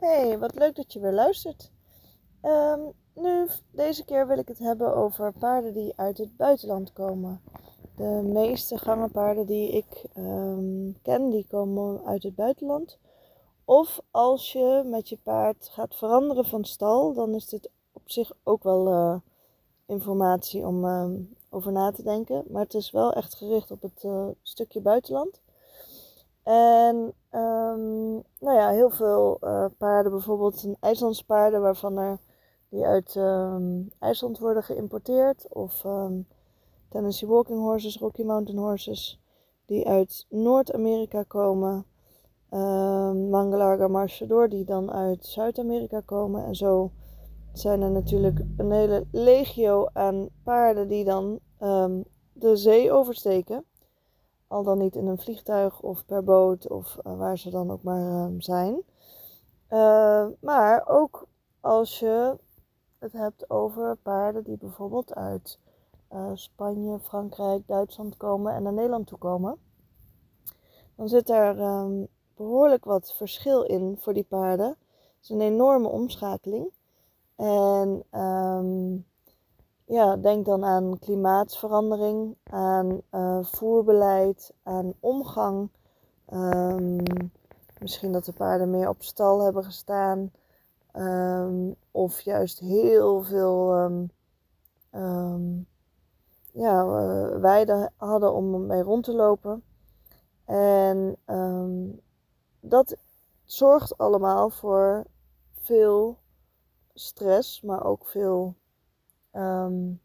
Hey, wat leuk dat je weer luistert. Ehm, nu, deze keer wil ik het hebben over paarden die uit het buitenland komen. De meeste gangenpaarden die ik ehm, ken, die komen uit het buitenland. Of als je met je paard gaat veranderen van stal, dan is dit op zich ook wel uh, informatie om uh, over na te denken. Maar het is wel echt gericht op het uh, stukje buitenland. En um, nou ja, heel veel uh, paarden, bijvoorbeeld een IJslandse paarden waarvan die uit um, IJsland worden geïmporteerd. Of um, Tennessee Walking Horses, Rocky Mountain Horses, die uit Noord-Amerika komen. Um, Mangalaga Marchador, die dan uit Zuid-Amerika komen. En zo zijn er natuurlijk een hele legio aan paarden die dan de zee oversteken. Al dan niet in een vliegtuig of per boot of uh, waar ze dan ook maar uh, zijn. Uh, maar ook als je het hebt over paarden die bijvoorbeeld uit eh, Spanje, Frankrijk, Duitsland komen en naar Nederland toe komen. Dan zit er um, behoorlijk wat verschil in voor die paarden. Het is een enorme omschakeling. En um, ja, denk dan aan klimaatverandering, aan uh, voerbeleid, aan omgang. Um, misschien dat de paarden meer op stal hebben gestaan. Um, of juist heel veel um, ja, weiden hadden om mee rond te lopen. En dat zorgt allemaal voor veel stress, maar ook veel Um,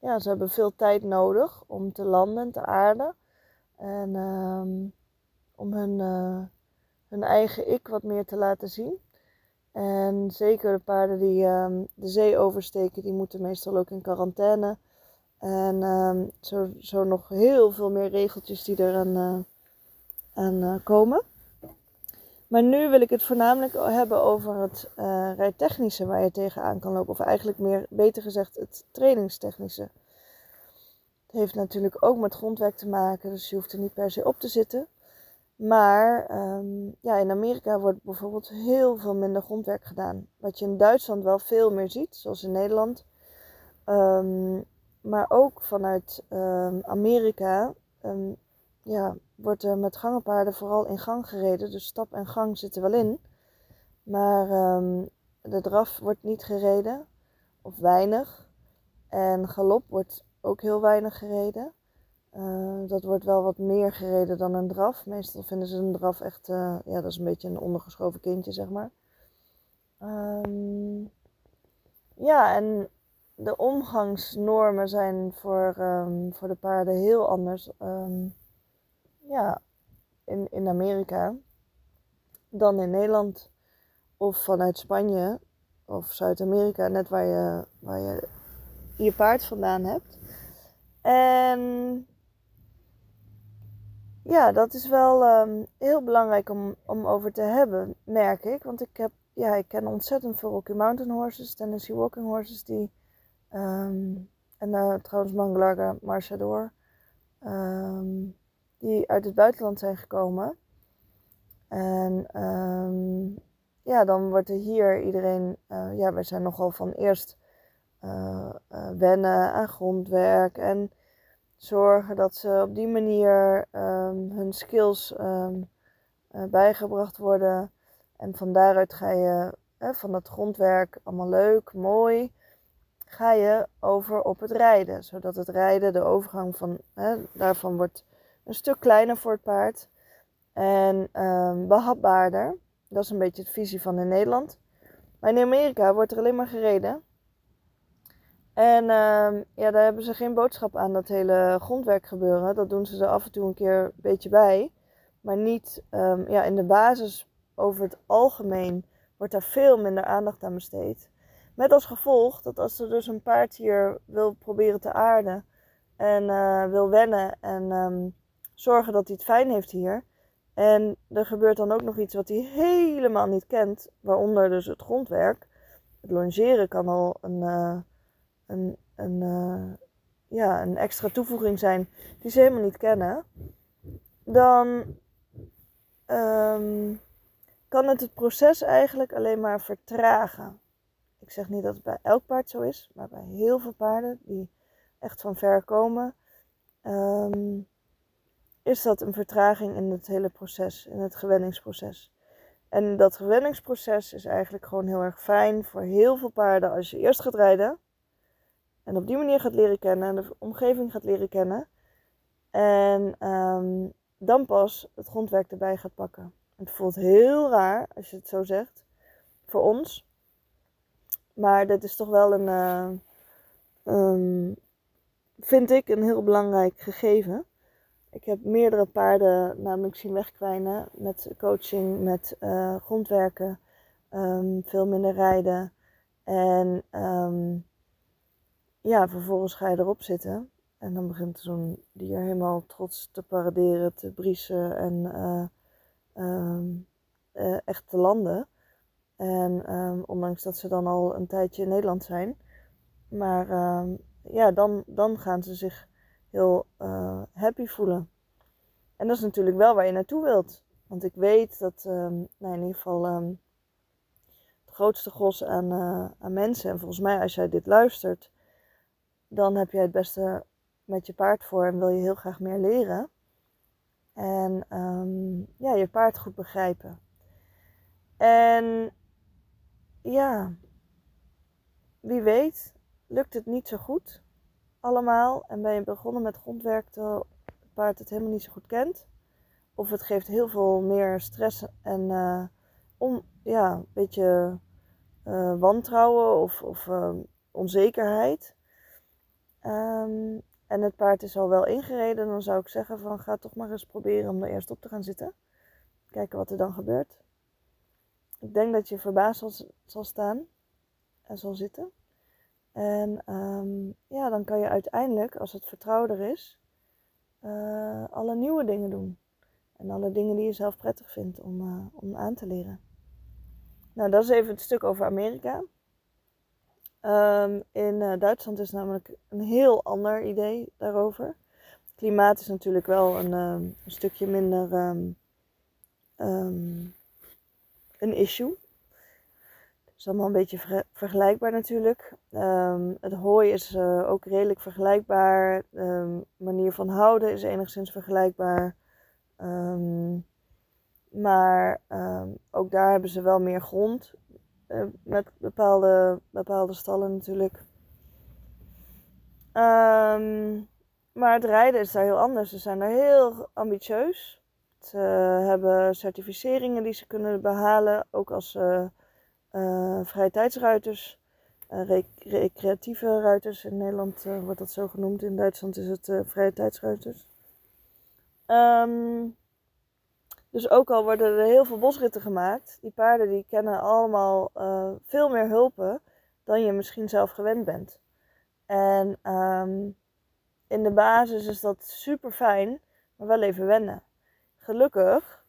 ja, ze hebben veel tijd nodig om te landen en te aarden. En um, om hun, uh, hun eigen ik wat meer te laten zien. En zeker de paarden die um, de zee oversteken, die moeten meestal ook in quarantaine. En zo, zo nog heel veel meer regeltjes die er aan, uh, aan uh, komen. Maar nu wil ik het voornamelijk hebben over het uh, rijtechnische waar je tegenaan kan lopen. Of eigenlijk meer, beter gezegd, het trainingstechnische. Het heeft natuurlijk ook met grondwerk te maken, dus je hoeft er niet per se op te zitten. Maar um, ja, in Amerika wordt bijvoorbeeld heel veel minder grondwerk gedaan. Wat je in Duitsland wel veel meer ziet, zoals in Nederland. Um, maar ook vanuit um, Amerika ja, wordt er met gangenpaarden vooral in gang gereden. Dus stap en gang zitten wel in. Maar um, de draf wordt niet gereden, of weinig. En galop wordt ook heel weinig gereden. Uh, dat wordt wel wat meer gereden dan een draf. Meestal vinden ze een draf echt, uh, ja, dat is een beetje een ondergeschoven kindje, zeg maar. Um, ja, en de omgangsnormen zijn voor, um, voor de paarden heel anders. Um, ja, in, in Amerika dan in Nederland of vanuit Spanje of Zuid-Amerika, net waar je, waar je je paard vandaan hebt. En ja, dat is wel um, heel belangrijk om, om over te hebben, merk ik. Want ik, heb, ja, ik ken ontzettend veel Rocky Mountain horses, Tennessee Walking horses, die. Um, en uh, trouwens Mangalaga Marchador. Um, die uit het buitenland zijn gekomen. En um, ja, dan wordt er hier iedereen, uh, ja, wij zijn nogal van eerst uh, uh, wennen aan grondwerk en zorgen dat ze op die manier um, hun skills um, bijgebracht worden. En van daaruit ga je van dat grondwerk allemaal leuk, mooi, ga je over op het rijden. Zodat het rijden, de overgang van, daarvan wordt een stuk kleiner voor het paard. En um, behapbaarder. Dat is een beetje de visie van in Nederland. Maar in Amerika wordt er alleen maar gereden. En um, ja, daar hebben ze geen boodschap aan, dat hele grondwerk gebeuren. Dat doen ze er af en toe een keer een beetje bij. Maar niet um, ja, in de basis, over het algemeen, wordt daar veel minder aandacht aan besteed. Met als gevolg dat als er dus een paard hier wil proberen te aarden en uh, wil wennen en zorgen dat hij het fijn heeft hier. En er gebeurt dan ook nog iets wat hij helemaal niet kent, waaronder dus het grondwerk. Het longeren kan al een, uh, een, een, uh, ja, een extra toevoeging zijn die ze helemaal niet kennen. Dan um, kan het het proces eigenlijk alleen maar vertragen. Ik zeg niet dat het bij elk paard zo is, maar bij heel veel paarden die echt van ver komen, ehm, is dat een vertraging in het hele proces, in het gewenningsproces. En dat gewenningsproces is eigenlijk gewoon heel erg fijn voor heel veel paarden als je eerst gaat rijden. En op die manier gaat leren kennen en de omgeving gaat leren kennen. En ehm, dan pas het grondwerk erbij gaat pakken. Het voelt heel raar als je het zo zegt voor ons. Maar dit is toch wel een, uh, um, vind ik, een heel belangrijk gegeven. Ik heb meerdere paarden namelijk zien wegkwijnen met coaching, met uh, grondwerken, um, veel minder rijden. En um, ja, vervolgens ga je erop zitten. En dan begint zo'n dier helemaal trots te paraderen, te briesen en uh, um, uh, echt te landen. En ondanks dat ze dan al een tijdje in Nederland zijn. Maar ja, dan, dan gaan ze zich heel uh, happy voelen. En dat is natuurlijk wel waar je naartoe wilt. Want ik weet dat, nou in ieder geval, het grootste gros aan, uh, aan mensen, en volgens mij als jij dit luistert, dan heb jij het beste met je paard voor en wil je heel graag meer leren. En um, ja, je paard goed begrijpen. En ja, wie weet, lukt het niet zo goed allemaal. En ben je begonnen met grondwerk terwijl het paard het helemaal niet zo goed kent. Of het geeft heel veel meer stress en uh, om, ja, een beetje uh, wantrouwen of, of uh, onzekerheid. Um, en het paard is al wel ingereden, dan zou ik zeggen van ga toch maar eens proberen om er eerst op te gaan zitten. Kijken wat er dan gebeurt. Ik denk dat je verbaasd zal, zal staan en zal zitten. En um, ja, dan kan je uiteindelijk, als het vertrouwder is, uh, alle nieuwe dingen doen. En alle dingen die je zelf prettig vindt om, uh, om aan te leren. Nou, dat is even het stuk over Amerika. Um, in uh, Duitsland is namelijk een heel ander idee daarover. Klimaat is natuurlijk wel een, um, een stukje minder een issue. Is allemaal een beetje ver vergelijkbaar natuurlijk. het hooi is uh, ook redelijk vergelijkbaar. De manier van houden is enigszins vergelijkbaar. maar ook daar hebben ze wel meer grond. Uh, met bepaalde, bepaalde stallen natuurlijk. Um, maar het rijden is daar heel anders. Ze zijn daar heel ambitieus. Ze hebben certificeringen die ze kunnen behalen, ook als uh, uh, vrije tijdsruiters. Rec recreatieve ruiters. In Nederland wordt dat zo genoemd. In Duitsland is het vrije tijdsruiters. Um, dus ook al worden er heel veel bosritten gemaakt, die paarden die kennen allemaal veel meer hulpen dan je misschien zelf gewend bent. En um, in de basis is dat super fijn, maar wel even wennen. Gelukkig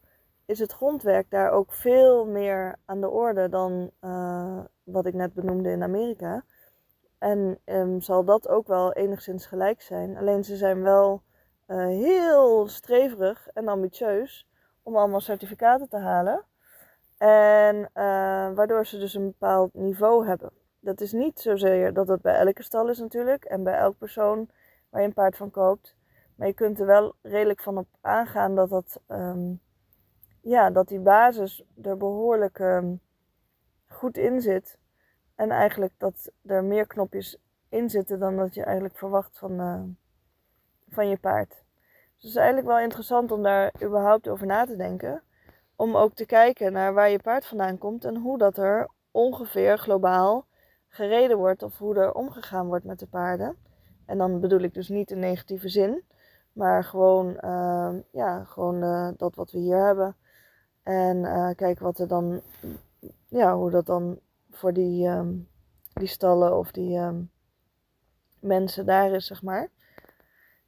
is het grondwerk daar ook veel meer aan de orde dan uh, wat ik net benoemde in Amerika. En um, zal dat ook wel enigszins gelijk zijn. Alleen ze zijn wel uh, heel streverig en ambitieus om allemaal certificaten te halen. En uh, waardoor ze dus een bepaald niveau hebben. Dat is niet zozeer dat dat bij elke stal is natuurlijk en bij elk persoon waar je een paard van koopt. Maar je kunt er wel redelijk van op aangaan dat, dat, um, ja, dat die basis er behoorlijk um, goed in zit. En eigenlijk dat er meer knopjes in zitten dan dat je eigenlijk verwacht van, uh, van je paard. Dus het is eigenlijk wel interessant om daar überhaupt over na te denken. Om ook te kijken naar waar je paard vandaan komt en hoe dat er ongeveer globaal gereden wordt of hoe er omgegaan wordt met de paarden. En dan bedoel ik dus niet in negatieve zin, maar gewoon, uh, ja, gewoon uh, dat wat we hier hebben. En uh, kijken wat er dan, ja, hoe dat dan voor die, um, die stallen of die um, mensen daar is, zeg maar.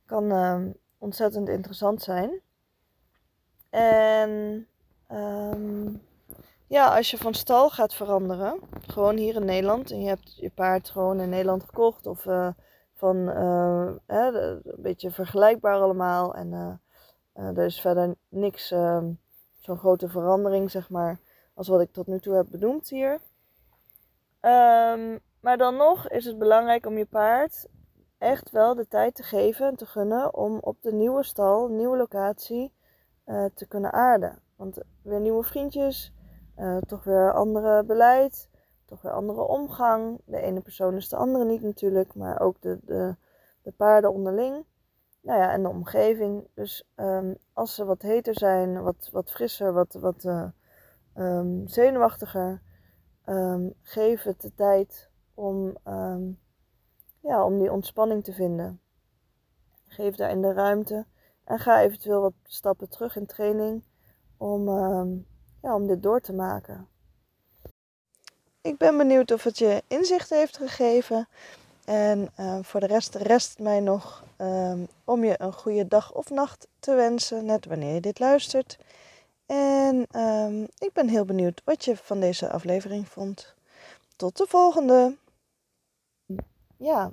Kan, um, ontzettend interessant zijn. En ja, als je van stal gaat veranderen, gewoon hier in Nederland, en je hebt je paard gewoon in Nederland gekocht, of uh, van hè, een beetje vergelijkbaar allemaal, en er is verder niks, zo'n grote verandering, zeg maar, als wat ik tot nu toe heb benoemd hier. Ehm, maar dan nog is het belangrijk om je paard echt wel de tijd te geven en te gunnen om op de nieuwe stal, nieuwe locatie uh, te kunnen aarden. Want weer nieuwe vriendjes, uh, toch weer andere beleid, toch weer andere omgang. De ene persoon is de andere niet natuurlijk, maar ook de, de, de paarden onderling. Nou ja, en de omgeving. Dus um, als ze wat heter zijn, wat, wat frisser, wat, wat uh, um, zenuwachtiger, um, geef het de tijd om, ja, om die ontspanning te vinden. Geef daarin de ruimte en ga eventueel wat stappen terug in training om, ja, om dit door te maken. Ik ben benieuwd of het je inzicht heeft gegeven. En uh, voor de rest rest mij nog um, om je een goede dag of nacht te wensen, net wanneer je dit luistert. En um, ik ben heel benieuwd wat je van deze aflevering vond. Tot de volgende. Ja,